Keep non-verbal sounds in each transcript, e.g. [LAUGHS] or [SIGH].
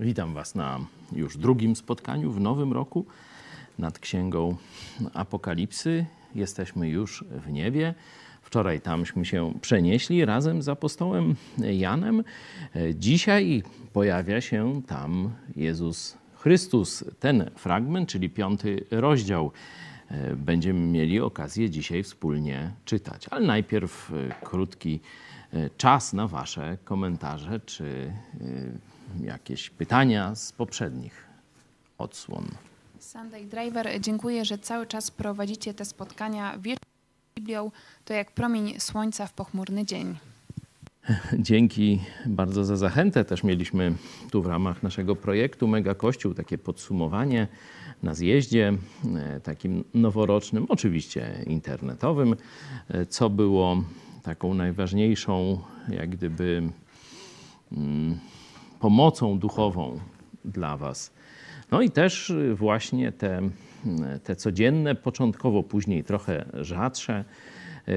Witam Was na już drugim spotkaniu w nowym roku nad Księgą Apokalipsy. Jesteśmy już w niebie. Wczoraj tamśmy się przenieśli razem z apostołem Janem. Dzisiaj pojawia się tam Jezus Chrystus. Ten fragment, czyli piąty rozdział, będziemy mieli okazję dzisiaj wspólnie czytać. Ale najpierw krótki czas na Wasze komentarze czy jakieś pytania z poprzednich odsłon. Sunday Driver, dziękuję, że cały czas prowadzicie te spotkania wieczór z Biblią. To jak promień słońca w pochmurny dzień. [LAUGHS] Dzięki bardzo za zachętę. Też mieliśmy tu w ramach naszego projektu Mega Kościół takie podsumowanie na zjeździe e, takim noworocznym, oczywiście internetowym, e, co było taką najważniejszą, jak gdyby. Mm, pomocą duchową dla Was. No i też właśnie te, te codzienne, początkowo później trochę rzadsze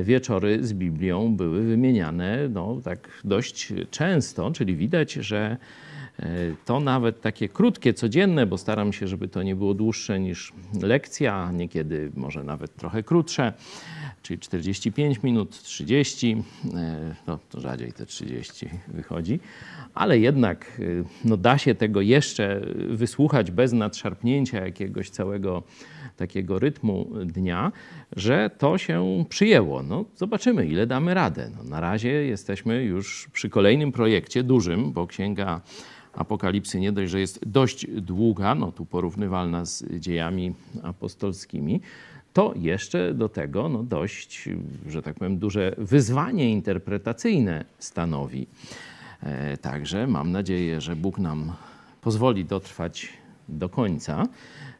wieczory z Biblią były wymieniane no, tak dość często, czyli widać, że to nawet takie krótkie, codzienne, bo staram się, żeby to nie było dłuższe niż lekcja, niekiedy może nawet trochę krótsze, czyli 45 minut, 30, e, no to rzadziej te 30 wychodzi, ale jednak e, no, da się tego jeszcze wysłuchać bez nadszarpnięcia jakiegoś całego takiego rytmu dnia, że to się przyjęło. No, zobaczymy, ile damy radę. No, na razie jesteśmy już przy kolejnym projekcie, dużym, bo księga Apokalipsy nie dość, że jest dość długa, no tu porównywalna z dziejami apostolskimi, to jeszcze do tego no, dość, że tak powiem, duże wyzwanie interpretacyjne stanowi. E, także mam nadzieję, że Bóg nam pozwoli dotrwać do końca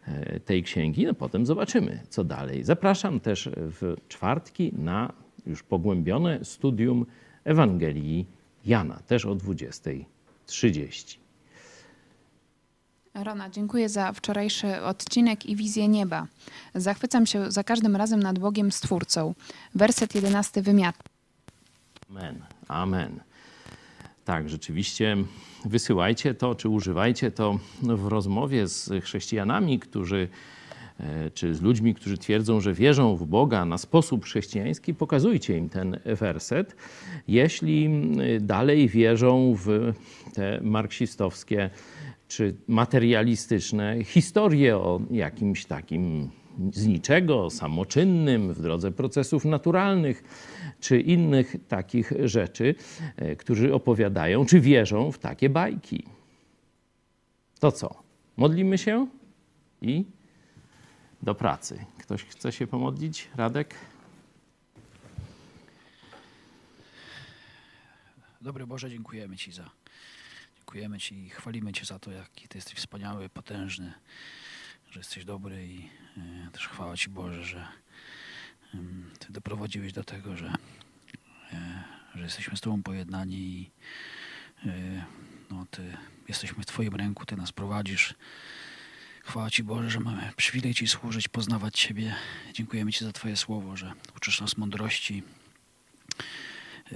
e, tej księgi, no potem zobaczymy, co dalej. Zapraszam też w czwartki na już pogłębione studium Ewangelii Jana, też o 20.30. Rona, dziękuję za wczorajszy odcinek i wizję nieba. Zachwycam się za każdym razem nad Bogiem Stwórcą. Werset 11 wymiar. Amen. Amen. Tak, rzeczywiście wysyłajcie to, czy używajcie to w rozmowie z chrześcijanami, którzy, czy z ludźmi, którzy twierdzą, że wierzą w Boga na sposób chrześcijański, pokazujcie im ten werset. Jeśli dalej wierzą w te marksistowskie czy materialistyczne historie o jakimś takim z niczego, samoczynnym, w drodze procesów naturalnych, czy innych takich rzeczy, e, którzy opowiadają, czy wierzą w takie bajki. To co? Modlimy się i do pracy. Ktoś chce się pomodlić? Radek? Dobry Boże, dziękujemy Ci za. Dziękujemy Ci i chwalimy Cię za to, jaki Ty jesteś wspaniały, potężny, że jesteś dobry i e, też chwała Ci Boże, że ty doprowadziłeś do tego, że, e, że jesteśmy z Tobą pojednani i e, no, Ty jesteśmy w Twoim ręku, Ty nas prowadzisz. Chwała Ci Boże, że mamy przywilej Ci służyć, poznawać Ciebie. Dziękujemy Ci za Twoje słowo, że uczysz nas mądrości. E,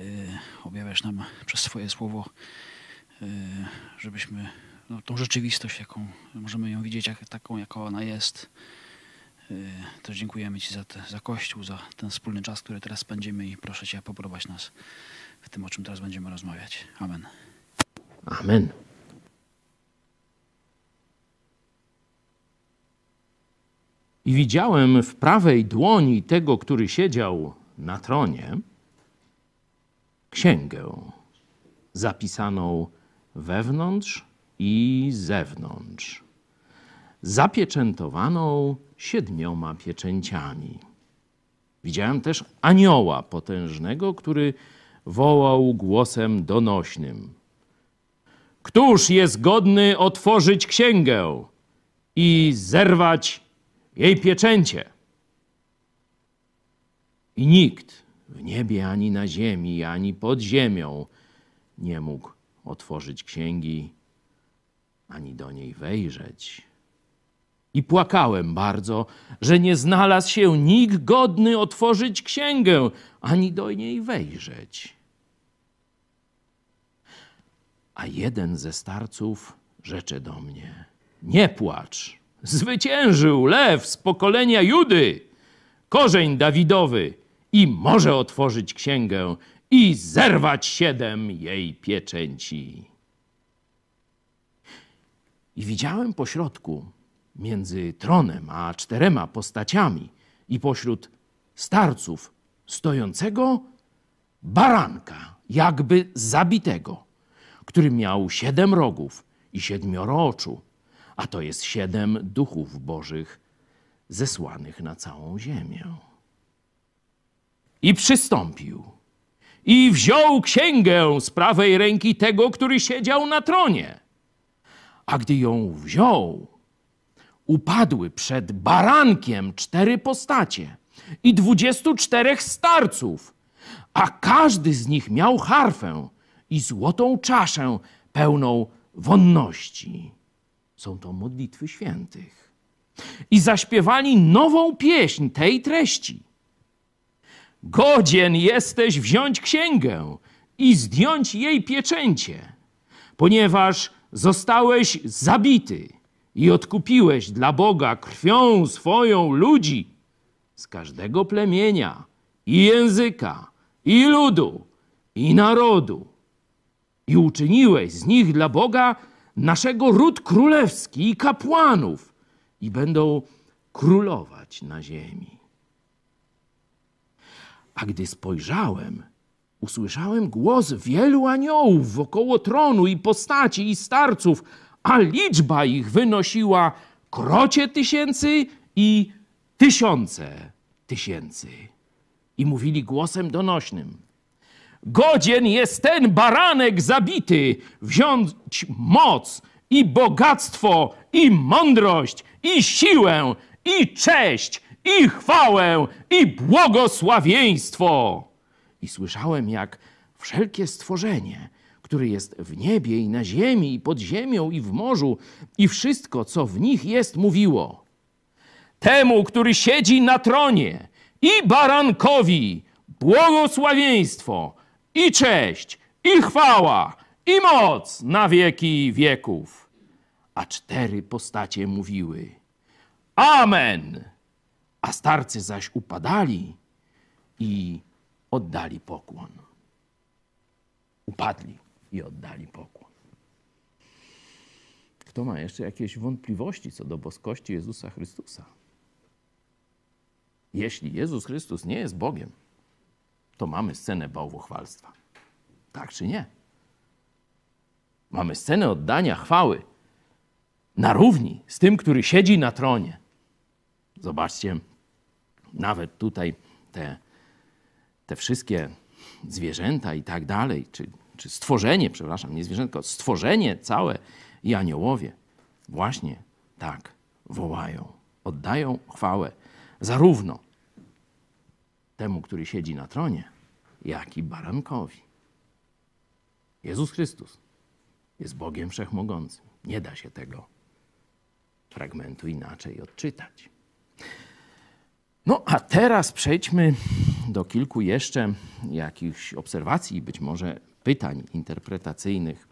objawiasz nam przez Twoje słowo, żebyśmy no, tą rzeczywistość, jaką możemy ją widzieć, jak, taką, jaka ona jest, Y, też dziękujemy Ci za, te, za Kościół, za ten wspólny czas, który teraz spędzimy i proszę Cię, poprowadź nas w tym, o czym teraz będziemy rozmawiać. Amen. Amen. I widziałem w prawej dłoni tego, który siedział na tronie, księgę zapisaną wewnątrz i zewnątrz, zapieczętowaną siedmioma pieczęciami. Widziałem też anioła potężnego, który wołał głosem donośnym: Któż jest godny otworzyć księgę i zerwać jej pieczęcie? I nikt w niebie, ani na ziemi, ani pod ziemią nie mógł otworzyć księgi, ani do niej wejrzeć i płakałem bardzo, że nie znalazł się nikt godny otworzyć księgę, ani do niej wejrzeć. A jeden ze starców rzecze do mnie: Nie płacz. Zwyciężył lew z pokolenia Judy, korzeń Dawidowy, i może otworzyć księgę i zerwać siedem jej pieczęci. I widziałem pośrodku, między tronem a czterema postaciami i pośród starców stojącego baranka, jakby zabitego, który miał siedem rogów i siedmioro oczu, a to jest siedem duchów bożych zesłanych na całą ziemię. I przystąpił i wziął księgę z prawej ręki tego, który siedział na tronie. A gdy ją wziął, upadły przed barankiem cztery postacie i dwudziestu czterech starców, a każdy z nich miał harfę i złotą czaszę pełną wonności. Są to modlitwy świętych. I zaśpiewali nową pieśń tej treści. Godzien jesteś wziąć księgę i zdjąć jej pieczęcie, ponieważ zostałeś zabity i odkupiłeś dla Boga krwią swoją ludzi z każdego plemienia i języka i ludu i narodu. I uczyniłeś z nich dla Boga naszego ród królewski i kapłanów i będą królować na ziemi. A gdy spojrzałem, usłyszałem głos wielu aniołów wokoło tronu i postaci i starców, a liczba ich wynosiła krocie tysięcy i tysiące tysięcy. I mówili głosem donośnym: Godzien jest ten baranek zabity wziąć moc i bogactwo i mądrość i siłę i cześć i chwałę i błogosławieństwo. I słyszałem, jak wszelkie stworzenie, które jest w niebie i na ziemi i pod ziemią i w morzu i wszystko, co w nich jest, mówiło: Temu, który siedzi na tronie i barankowi, błogosławieństwo i cześć i chwała i moc na wieki wieków. A cztery postacie mówiły: Amen. A starcy zaś upadali i oddali pokłon. Upadli i oddali pokłon. Kto ma jeszcze jakieś wątpliwości co do boskości Jezusa Chrystusa? Jeśli Jezus Chrystus nie jest Bogiem, to mamy scenę bałwochwalstwa. Tak czy nie? Mamy scenę oddania chwały na równi z tym, który siedzi na tronie. Zobaczcie, nawet tutaj te, te wszystkie zwierzęta i tak dalej, czy, czy stworzenie, przepraszam, nie zwierzęta, stworzenie całe i aniołowie właśnie tak wołają, oddają chwałę zarówno temu, który siedzi na tronie, jak i barankowi. Jezus Chrystus jest Bogiem Wszechmogącym. Nie da się tego fragmentu inaczej odczytać. No a teraz przejdźmy do kilku jeszcze jakichś obserwacji, być może pytań interpretacyjnych.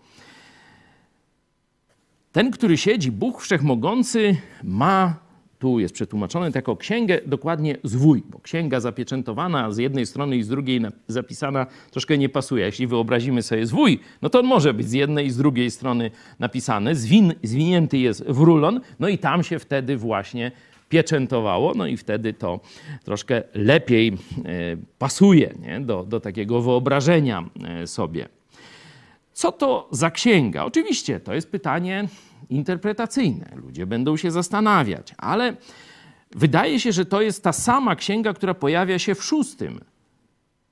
Ten, który siedzi, Bóg Wszechmogący, ma, tu jest przetłumaczone, jako księgę dokładnie zwój, bo księga zapieczętowana z jednej strony i z drugiej zapisana troszkę nie pasuje. Jeśli wyobrazimy sobie zwój, no to on może być z jednej i z drugiej strony napisany, zwin, zwinięty jest w rulon, no i tam się wtedy właśnie pieczętowało, no i wtedy to troszkę lepiej e, pasuje nie? Do, do takiego wyobrażenia e, sobie. Co to za księga? Oczywiście to jest pytanie interpretacyjne. Ludzie będą się zastanawiać, ale wydaje się, że to jest ta sama księga, która pojawia się w szóstym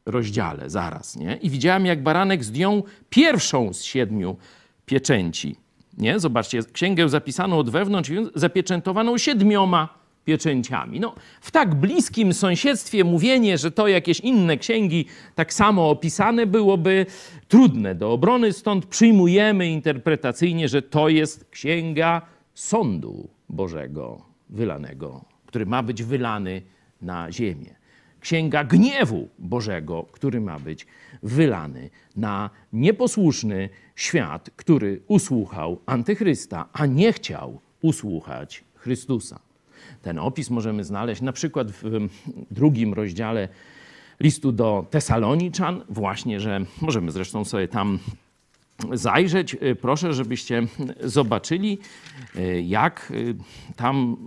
rozdziale zaraz. Nie? I widziałem, jak baranek zdjął pierwszą z siedmiu pieczęci. Nie? Zobaczcie, księgę zapisaną od wewnątrz, zapieczętowaną siedmioma pieczęciami. No, w tak bliskim sąsiedztwie mówienie, że to jakieś inne księgi tak samo opisane byłoby trudne do obrony, stąd przyjmujemy interpretacyjnie, że to jest księga sądu Bożego wylanego, który ma być wylany na ziemię. księga gniewu Bożego, który ma być wylany na nieposłuszny świat, który usłuchał antychrysta, a nie chciał usłuchać Chrystusa. Ten opis możemy znaleźć na przykład w drugim rozdziale listu do Tesaloniczan, właśnie, że możemy zresztą sobie tam zajrzeć. Proszę, żebyście zobaczyli, jak tam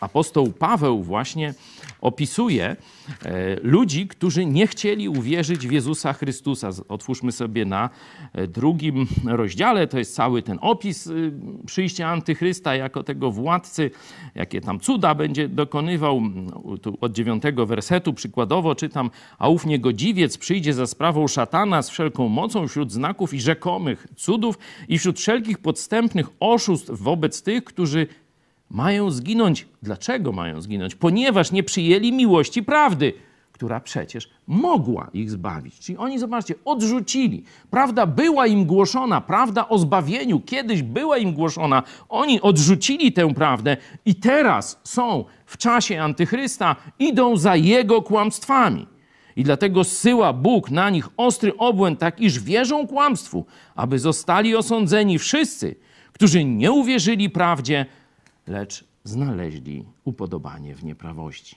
apostoł Paweł właśnie opisuje e, ludzi, którzy nie chcieli uwierzyć w Jezusa Chrystusa. Otwórzmy sobie na e, drugim rozdziale, to jest cały ten opis y, przyjścia antychrysta jako tego władcy, jakie tam cuda będzie dokonywał. Tu od dziewiątego wersetu przykładowo czytam, a ów niegodziwiec przyjdzie za sprawą szatana z wszelką mocą wśród znaków i rzekomych cudów i wśród wszelkich podstępnych oszustw wobec tych, którzy mają zginąć. Dlaczego mają zginąć? Ponieważ nie przyjęli miłości prawdy, która przecież mogła ich zbawić. Czyli oni, zobaczcie, odrzucili. Prawda była im głoszona, prawda o zbawieniu kiedyś była im głoszona. Oni odrzucili tę prawdę i teraz są w czasie antychrysta, idą za jego kłamstwami. I dlatego zsyła Bóg na nich ostry obłęd, tak iż wierzą kłamstwu, aby zostali osądzeni wszyscy, którzy nie uwierzyli prawdzie, lecz znaleźli upodobanie w nieprawości.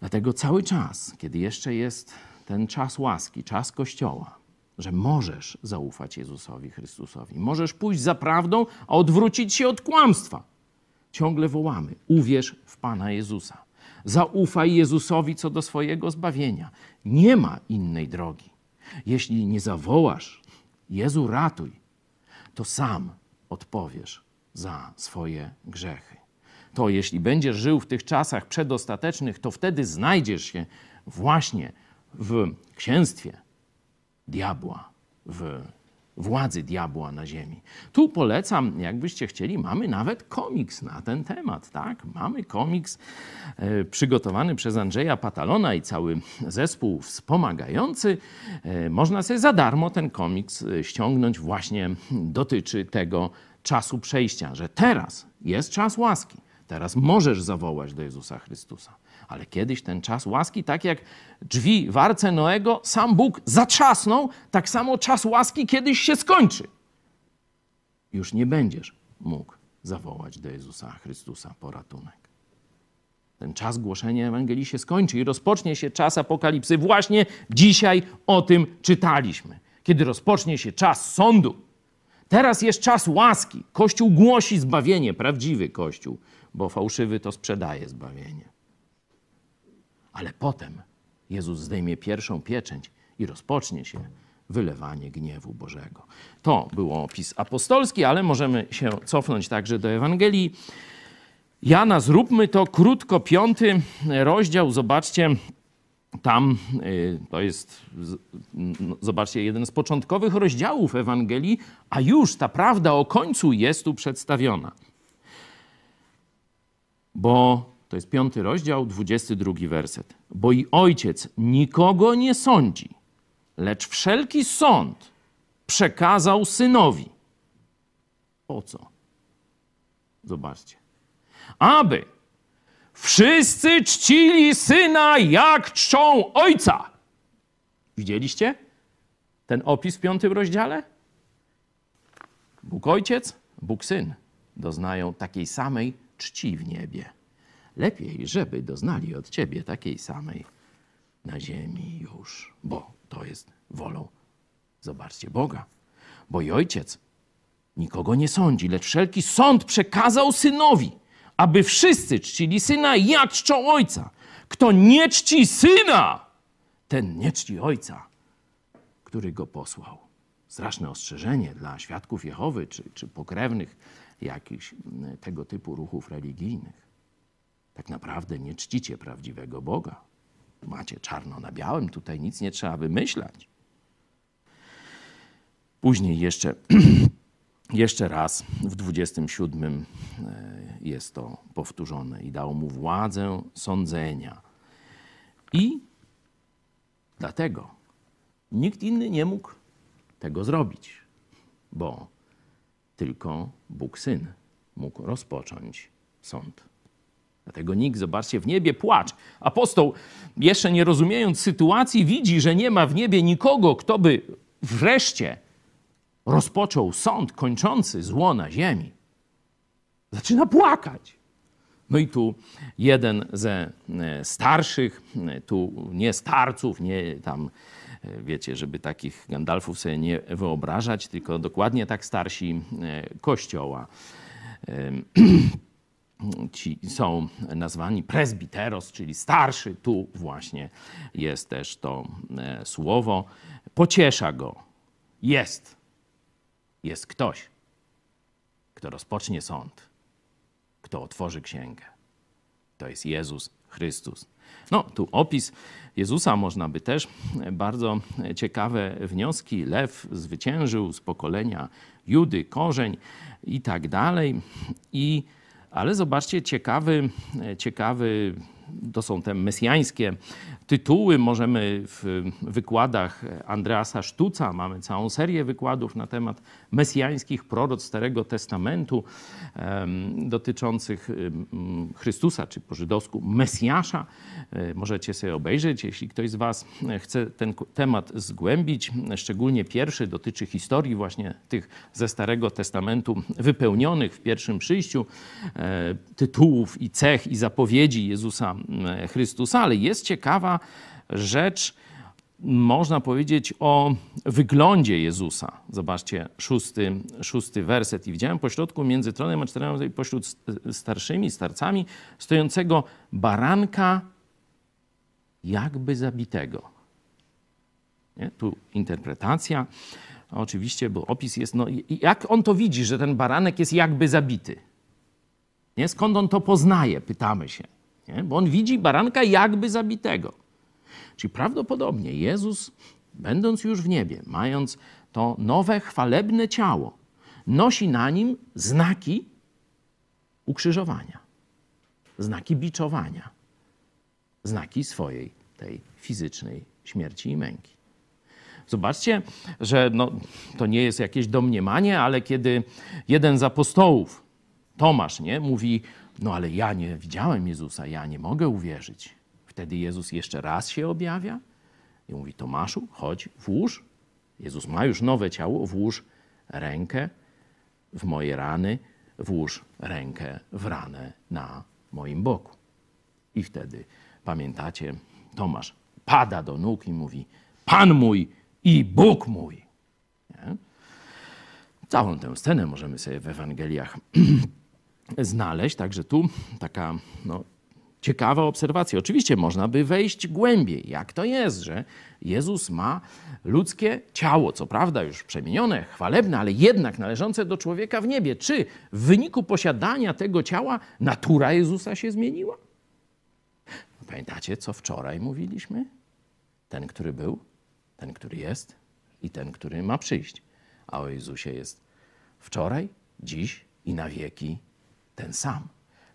Dlatego cały czas, kiedy jeszcze jest ten czas łaski, czas Kościoła, że możesz zaufać Jezusowi Chrystusowi, możesz pójść za prawdą, a odwrócić się od kłamstwa. Ciągle wołamy: uwierz w Pana Jezusa. Zaufaj Jezusowi co do swojego zbawienia. Nie ma innej drogi. Jeśli nie zawołasz, Jezu ratuj, to sam odpowiesz za swoje grzechy. To jeśli będziesz żył w tych czasach przedostatecznych, to wtedy znajdziesz się właśnie w księstwie diabła, w władzy diabła na ziemi. Tu polecam, jakbyście chcieli, mamy nawet komiks na ten temat, tak? Mamy komiks e, przygotowany przez Andrzeja Patalona i cały zespół wspomagający. E, można sobie za darmo ten komiks e, ściągnąć, właśnie dotyczy tego czasu przejścia, że teraz jest czas łaski. Teraz możesz zawołać do Jezusa Chrystusa. Ale kiedyś ten czas łaski, tak jak drzwi w arce Noego, sam Bóg zatrzasnął, tak samo czas łaski kiedyś się skończy. Już nie będziesz mógł zawołać do Jezusa Chrystusa po ratunek. Ten czas głoszenia Ewangelii się skończy i rozpocznie się czas apokalipsy. Właśnie dzisiaj o tym czytaliśmy. Kiedy rozpocznie się czas sądu, Teraz jest czas łaski. Kościół głosi zbawienie, prawdziwy Kościół, bo fałszywy to sprzedaje zbawienie. Ale potem Jezus zdejmie pierwszą pieczęć i rozpocznie się wylewanie gniewu Bożego. To był opis apostolski, ale możemy się cofnąć także do Ewangelii. Jana, zróbmy to krótko, piąty rozdział. Zobaczcie, tam y, to jest, no, zobaczcie, jeden z początkowych rozdziałów Ewangelii, a już ta prawda o końcu jest tu przedstawiona. Bo to jest piąty rozdział, dwudziesty drugi werset. Bo i ojciec nikogo nie sądzi, lecz wszelki sąd przekazał synowi. Po co? Zobaczcie. Aby Wszyscy czcili syna, jak czczą ojca. Widzieliście ten opis w piątym rozdziale? Bóg Ojciec, Bóg Syn doznają takiej samej czci w niebie. Lepiej, żeby doznali od Ciebie takiej samej na ziemi już, bo to jest wolą, zobaczcie, Boga. Bo i Ojciec nikogo nie sądzi, lecz wszelki sąd przekazał Synowi – aby wszyscy czcili syna, jak czczą ojca. Kto nie czci syna, ten nie czci ojca, który go posłał. Straszne ostrzeżenie dla świadków Jehowy czy, czy pokrewnych jakichś tego typu ruchów religijnych. Tak naprawdę nie czcicie prawdziwego Boga. Macie czarno na białym, tutaj nic nie trzeba wymyślać. Później jeszcze [CLEARS THROAT] Jeszcze raz w 27 e, jest to powtórzone i dał mu władzę sądzenia. I dlatego nikt inny nie mógł tego zrobić, bo tylko Bóg Syn mógł rozpocząć sąd. Dlatego nikt, zobaczcie, w niebie płacz. Apostoł, jeszcze nie rozumiejąc sytuacji, widzi, że nie ma w niebie nikogo, kto by wreszcie rozpoczął sąd kończący zło na ziemi. Zaczyna płakać. No i tu jeden ze e, starszych, e, tu nie starców, nie tam, e, wiecie, żeby takich Gandalfów sobie nie wyobrażać, tylko dokładnie tak starsi kościoła. [CLEARS THROAT] Ci są nazwani presbiteros, czyli starszy. Tu właśnie jest też to słowo. Pociesza go. Jest. Jest ktoś, kto rozpocznie sąd kto otworzy księgę. To jest Jezus Chrystus. No, tu opis Jezusa można by też bardzo ciekawe wnioski. Lew zwyciężył z pokolenia Judy, korzeń i tak dalej. I, ale zobaczcie, ciekawy, ciekawy to są te mesjańskie tytuły. Możemy w wykładach Andreasa Sztuca, mamy całą serię wykładów na temat mesjańskich proroc Starego Testamentu dotyczących Chrystusa, czy po żydowsku Mesjasza. E, możecie sobie obejrzeć, jeśli ktoś z Was chce ten temat zgłębić. Szczególnie pierwszy dotyczy historii właśnie tych ze Starego Testamentu wypełnionych w pierwszym przyjściu e, tytułów i cech i zapowiedzi Jezusa Chrystusa, ale jest ciekawa rzecz, można powiedzieć o wyglądzie Jezusa. Zobaczcie, szósty, szósty werset. I widziałem pośrodku między tronem a czterema pośród starszymi, starcami, stojącego baranka jakby zabitego. Nie? Tu interpretacja. Oczywiście, bo opis jest, no jak on to widzi, że ten baranek jest jakby zabity? Nie? Skąd on to poznaje, pytamy się. Nie? Bo on widzi baranka jakby zabitego. Czyli prawdopodobnie Jezus, będąc już w niebie, mając to nowe, chwalebne ciało, nosi na nim znaki ukrzyżowania, znaki biczowania, znaki swojej tej fizycznej śmierci i męki. Zobaczcie, że no, to nie jest jakieś domniemanie, ale kiedy jeden z apostołów, Tomasz, nie, mówi: No, ale ja nie widziałem Jezusa, ja nie mogę uwierzyć. Wtedy Jezus jeszcze raz się objawia i mówi: Tomaszu, chodź, włóż. Jezus ma już nowe ciało, włóż rękę w moje rany, włóż rękę w ranę na moim boku. I wtedy pamiętacie, Tomasz pada do nóg i mówi: Pan mój i Bóg mój. Nie? Całą tę scenę możemy sobie w Ewangeliach [CLEARS THROAT] znaleźć, także tu taka no, ciekawa obserwacja. Oczywiście można by wejść głębiej, jak to jest, że Jezus ma ludzkie ciało, co prawda już przemienione, chwalebne, ale jednak należące do człowieka w niebie. Czy w wyniku posiadania tego ciała natura Jezusa się zmieniła? Pamiętacie, co wczoraj mówiliśmy? Ten, który był, ten, który jest i ten, który ma przyjść. A o Jezusie jest wczoraj, dziś i na wieki ten sam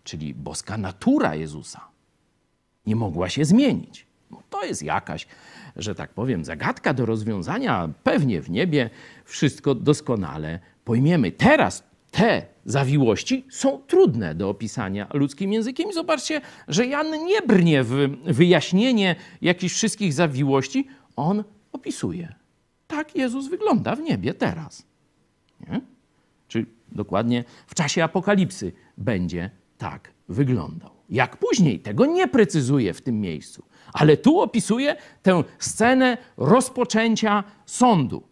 czyli boska natura Jezusa, nie mogła się zmienić. No to jest jakaś, że tak powiem, zagadka do rozwiązania. Pewnie w niebie wszystko doskonale pojmiemy. Teraz te zawiłości są trudne do opisania ludzkim językiem. Zobaczcie, że Jan nie brnie w wyjaśnienie jakichś wszystkich zawiłości. On opisuje. Tak Jezus wygląda w niebie teraz. Nie? Czy dokładnie w czasie apokalipsy będzie tak wyglądał. Jak później, tego nie precyzuje w tym miejscu, ale tu opisuje tę scenę rozpoczęcia sądu,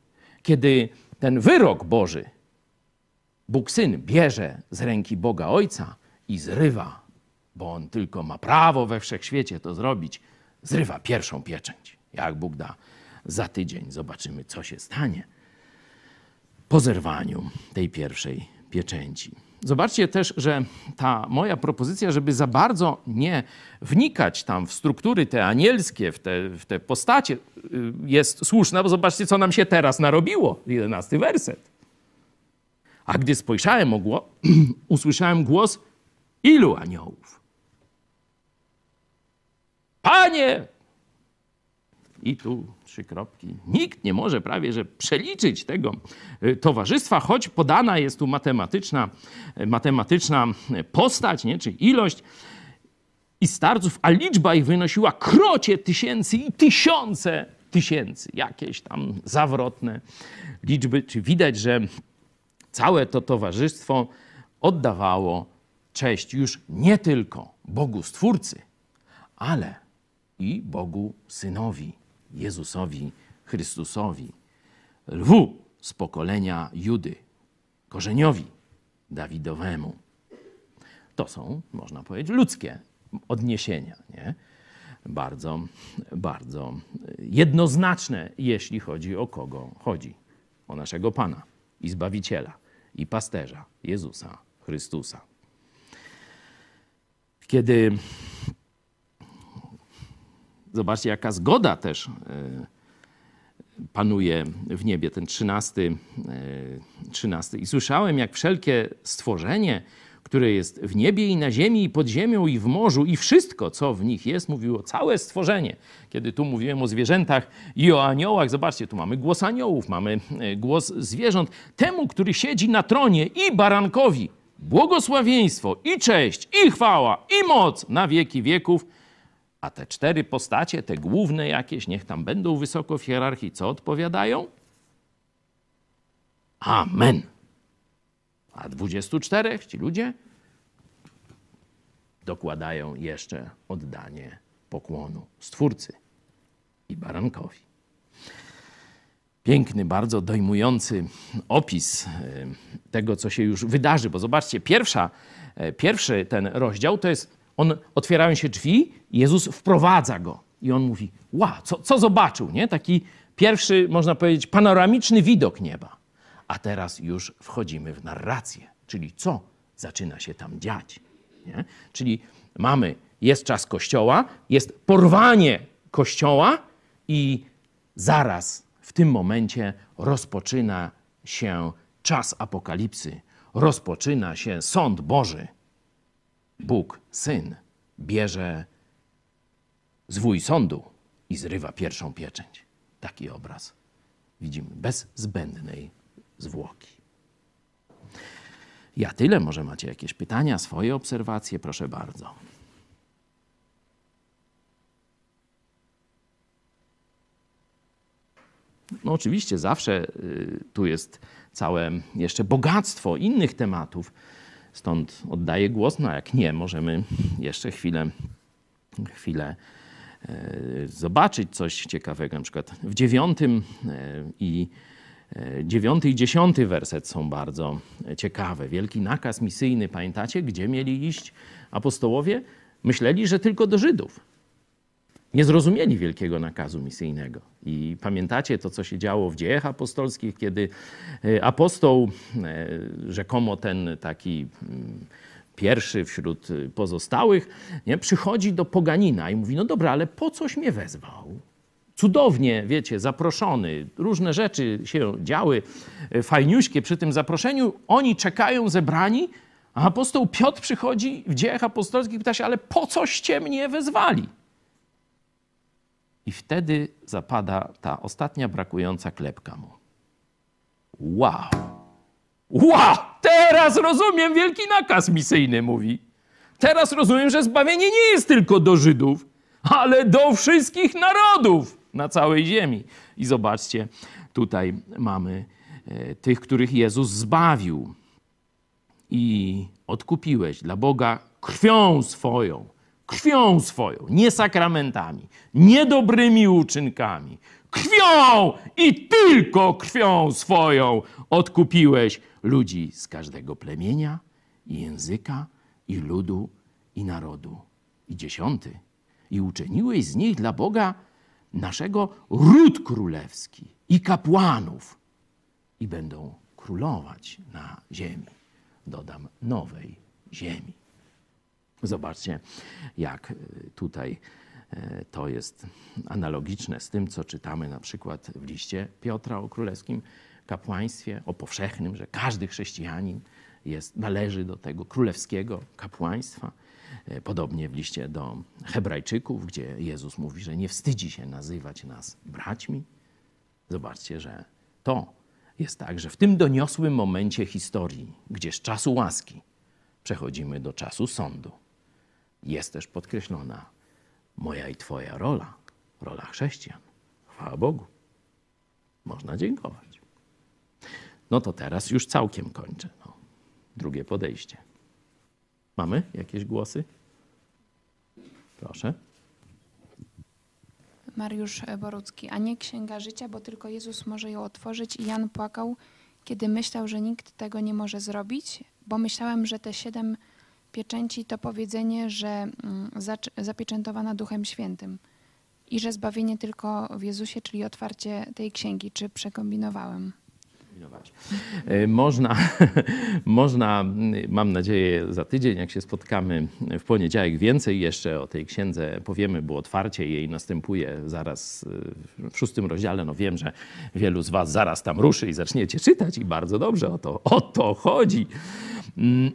kiedy ten wyrok Boży Bóg Syn bierze z ręki Boga Ojca i zrywa, bo on tylko ma prawo we wszechświecie to zrobić, zrywa pierwszą pieczęć. Jak Bóg da za tydzień, zobaczymy, co się stanie po zerwaniu tej pierwszej pieczęci. Zobaczcie też, że ta moja propozycja, żeby za bardzo nie wnikać tam w struktury te anielskie, w te, w te postacie, y, jest słuszna, bo zobaczcie, co nam się teraz narobiło. Jedenasty werset. A gdy spojrzałem, [CLEARS THROAT] usłyszałem głos ilu aniołów? Panie, i tu trzy kropki. Nikt nie może prawie że przeliczyć tego y, towarzystwa, choć podana jest tu matematyczna, y, matematyczna postać, nie? czy ilość. i starców, a liczba ich wynosiła krocie tysięcy i tysiące tysięcy. Jakieś tam zawrotne liczby. Czy widać, że całe to towarzystwo oddawało cześć już nie tylko Bogu Stwórcy, ale i Bogu Synowi, Jezusowi Chrystusowi, lwu z pokolenia Judy, korzeniowi Dawidowemu. To są, można powiedzieć, ludzkie odniesienia. Nie? Bardzo, bardzo jednoznaczne, jeśli chodzi o kogo chodzi. O naszego Pana i Zbawiciela i Pasterza Jezusa Chrystusa. Kiedy zobaczcie, jaka zgoda też e, panuje w niebie, ten trzynasty, e, trzynasty. I słyszałem, jak wszelkie stworzenie, które jest w niebie i na ziemi, i pod ziemią, i w morzu, i wszystko, co w nich jest, mówiło całe stworzenie. Kiedy tu mówiłem o zwierzętach i o aniołach, zobaczcie, tu mamy głos aniołów, mamy e, głos zwierząt. Temu, który siedzi na tronie i barankowi, błogosławieństwo, i cześć, i chwała, i moc na wieki wieków. A te cztery postacie, te główne jakieś, niech tam będą wysoko w hierarchii, co odpowiadają? Amen. A 24 ci ludzie dokładają jeszcze oddanie pokłonu Stwórcy i barankowi. Piękny, bardzo dojmujący opis e, tego, co się już wydarzy, bo zobaczcie, pierwsza, e, pierwszy ten rozdział to jest, on, otwierają się drzwi, Jezus wprowadza go i on mówi, ła, co, co zobaczył, nie? Taki pierwszy, można powiedzieć, panoramiczny widok nieba. A teraz już wchodzimy w narrację, czyli co zaczyna się tam dziać. Nie? Czyli mamy, jest czas Kościoła, jest porwanie Kościoła i zaraz w tym momencie rozpoczyna się czas apokalipsy, rozpoczyna się sąd Boży. Bóg, Syn, bierze zwój sądu i zrywa pierwszą pieczęć. Taki obraz widzimy bez zbędnej zwłoki. Ja tyle. Może macie jakieś pytania, swoje obserwacje? Proszę bardzo. No oczywiście zawsze y, tu jest całe jeszcze bogactwo innych tematów, stąd oddaję głos, no jak nie, możemy jeszcze chwilę, chwilę y, zobaczyć coś ciekawego, na przykład w dziewiątym y, i Dziewiąty i dziesiąty werset są bardzo ciekawe. Wielki nakaz misyjny, pamiętacie, gdzie mieli iść apostołowie? Myśleli, że tylko do Żydów. Nie zrozumieli wielkiego nakazu misyjnego. I pamiętacie to, co się działo w dziejach apostolskich, kiedy e, apostoł, e, rzekomo ten taki mm, pierwszy wśród pozostałych, nie, przychodzi do poganina i mówi: No dobra, ale po coś mnie wezwał? cudownie, wiecie, zaproszony, różne rzeczy się działy, e, fajniuśkie przy tym zaproszeniu. Oni czekają zebrani, a apostoł Piotr przychodzi w dziejach apostolskich i pyta się, ale po coście mnie wezwali? I wtedy zapada ta ostatnia brakująca klepka mu. Wow! Wow! Teraz rozumiem wielki nakaz misyjny, mówi. Teraz rozumiem, że zbawienie nie jest tylko do Żydów, ale do wszystkich narodów na całej ziemi. I zobaczcie, tutaj mamy e, tych, których Jezus zbawił i odkupiłeś dla Boga krwią swoją. Krwią swoją, nie sakramentami, nie dobrymi uczynkami. Krwią i tylko krwią swoją odkupiłeś ludzi z każdego plemienia i języka i ludu i narodu. I dziesiąty. I uczyniłeś z nich dla Boga naszego ród królewski i kapłanów i będą królować na ziemi. Dodam nowej ziemi. Zobaczcie, jak e, tutaj e, to jest analogiczne z tym, co czytamy na przykład w liście Piotra o królewskim kapłaństwie, o powszechnym, że każdy chrześcijanin jest, należy do tego królewskiego kapłaństwa. E, podobnie w liście do Hebrajczyków, gdzie Jezus mówi, że nie wstydzi się nazywać nas braćmi. Zobaczcie, że to jest tak, że w tym doniosłym momencie historii, gdzie z czasu łaski przechodzimy do czasu sądu, jest też podkreślona moja i Twoja rola, rola chrześcijan. Chwała Bogu. Można dziękować. No to teraz już całkiem kończę. No. Drugie podejście. Mamy jakieś głosy? Proszę. Mariusz Borucki, a nie Księga Życia, bo tylko Jezus może ją otworzyć i Jan płakał, kiedy myślał, że nikt tego nie może zrobić, bo myślałem, że te siedem pieczęci to powiedzenie, że mm, zapieczętowana Duchem Świętym i że zbawienie tylko w Jezusie, czyli otwarcie tej księgi. Czy przekombinowałem? E, można, [LAUGHS] można, mam nadzieję, za tydzień, jak się spotkamy w poniedziałek, więcej jeszcze o tej księdze powiemy, bo otwarcie jej następuje zaraz e, w szóstym rozdziale. No wiem, że wielu z Was zaraz tam ruszy i zaczniecie czytać, i bardzo dobrze o to, o to chodzi. Mm,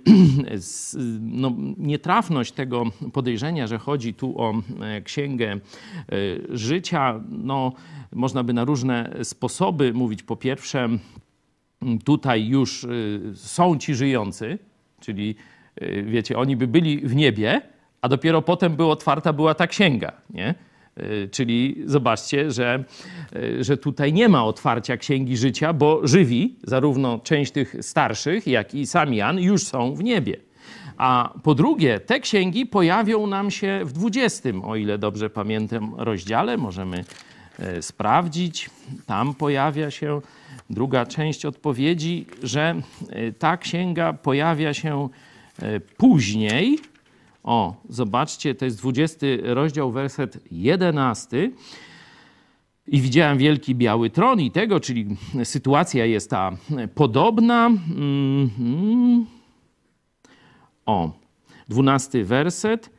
[CLEARS THROAT] no, nietrafność tego podejrzenia, że chodzi tu o e, księgę życia, no, można by na różne sposoby mówić. Po pierwsze, tutaj już y, są ci żyjący, czyli wiecie, oni by byli w niebie, a dopiero potem by otwarta była ta księga, nie? Y, czyli zobaczcie, że, że tutaj nie ma otwarcia księgi życia, bo żywi, zarówno część tych starszych, jak i sam Jan, już są w niebie. A po drugie, te księgi pojawią nam się w 20, o ile dobrze pamiętam, rozdziale. Możemy sprawdzić. Tam pojawia się druga część odpowiedzi, że ta księga pojawia się później. O, zobaczcie, to jest 20 rozdział, werset 11. I widziałem wielki biały tron i tego, czyli sytuacja jest ta podobna. Mm-hmm. O, 12 werset.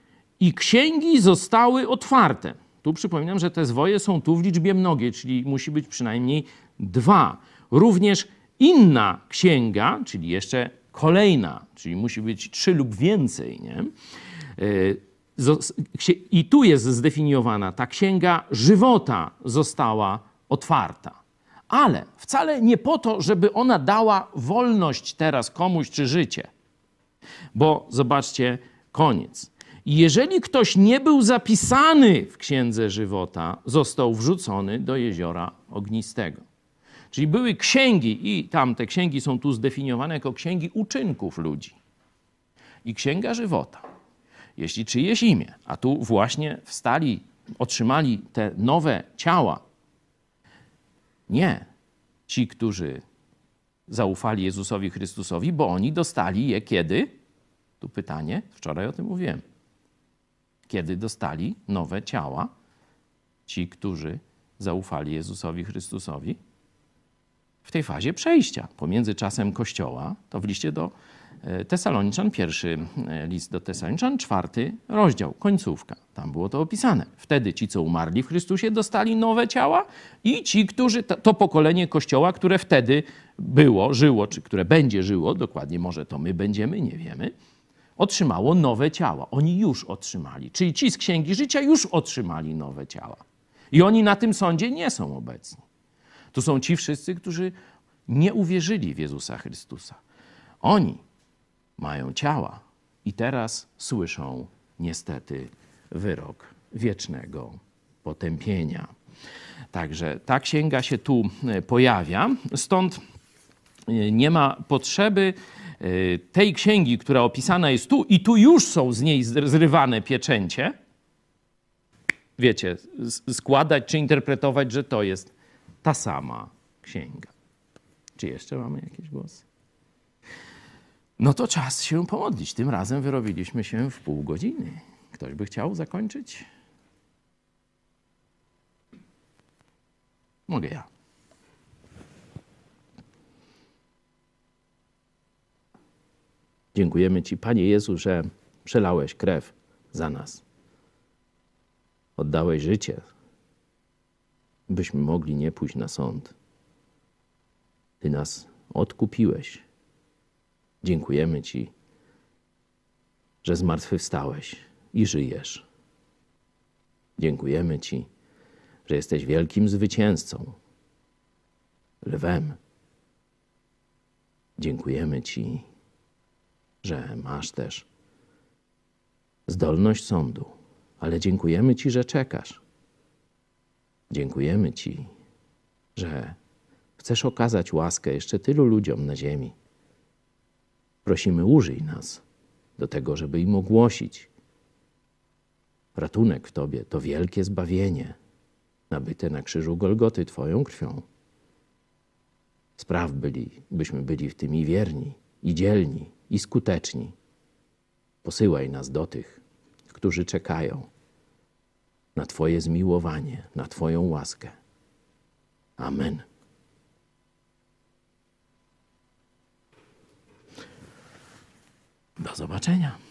I księgi zostały otwarte. Tu przypominam, że te zwoje są tu w liczbie mnogiej, czyli musi być przynajmniej dwa. Również inna księga, czyli jeszcze kolejna, czyli musi być trzy lub więcej, nie? E, I tu jest zdefiniowana, ta księga żywota została otwarta. Ale wcale nie po to, żeby ona dała wolność teraz komuś czy życie. Bo zobaczcie, koniec. Jeżeli ktoś nie był zapisany w księdze żywota, został wrzucony do jeziora ognistego. Czyli były księgi, i tam te księgi są tu zdefiniowane jako księgi uczynków ludzi. I księga żywota. Jeśli czyjeś imię, a tu właśnie wstali, otrzymali te nowe ciała, nie ci, którzy zaufali Jezusowi Chrystusowi, bo oni dostali je kiedy? Tu pytanie, wczoraj o tym mówiłem. Kiedy dostali nowe ciała ci, którzy zaufali Jezusowi Chrystusowi? w tej fazie przejścia pomiędzy czasem Kościoła, to w liście do Tesaloniczan, pierwszy e, list do Tesaloniczan, czwarty rozdział, końcówka. Tam było to opisane. Wtedy ci, co umarli w Chrystusie, dostali nowe ciała i ci, którzy, to pokolenie Kościoła, które wtedy było, żyło, czy które będzie żyło, dokładnie może to my będziemy, nie wiemy, otrzymało nowe ciała. Oni już otrzymali. Czyli ci z Księgi Życia już otrzymali nowe ciała. I oni na tym sądzie nie są obecni. To są ci wszyscy, którzy nie uwierzyli w Jezusa Chrystusa. Oni mają ciała i teraz słyszą niestety wyrok wiecznego potępienia. Także ta księga się tu e, pojawia, stąd e, nie ma potrzeby e, tej księgi, która opisana jest tu, i tu już są z niej zrywane pieczęcie, wiecie, składać czy interpretować, że to jest ta sama księga. Czy jeszcze mamy jakieś głosy? No to czas się pomodlić. Tym razem wyrobiliśmy się w pół godziny. Ktoś by chciał zakończyć? Mogę ja. Dziękujemy Ci, Panie Jezu, że przelałeś krew za nas. Oddałeś życie byśmy mogli nie pójść na sąd. Ty nas odkupiłeś. Dziękujemy Ci, że zmartwychwstałeś i żyjesz. Dziękujemy Ci, że jesteś wielkim zwycięzcą, lwem. Dziękujemy Ci, że masz też zdolność sądu, ale dziękujemy Ci, że czekasz. Dziękujemy Ci, że chcesz okazać łaskę jeszcze tylu ludziom na ziemi. Prosimy, użyj nas do tego, żeby im ogłosić ratunek w Tobie, to wielkie zbawienie nabyte na krzyżu Golgoty Twoją krwią. Spraw byli, byśmy byli w tym i wierni, i dzielni, i skuteczni. Posyłaj nas do tych, którzy czekają na Twoje zmiłowanie, na Twoją łaskę. Amen. Do zobaczenia.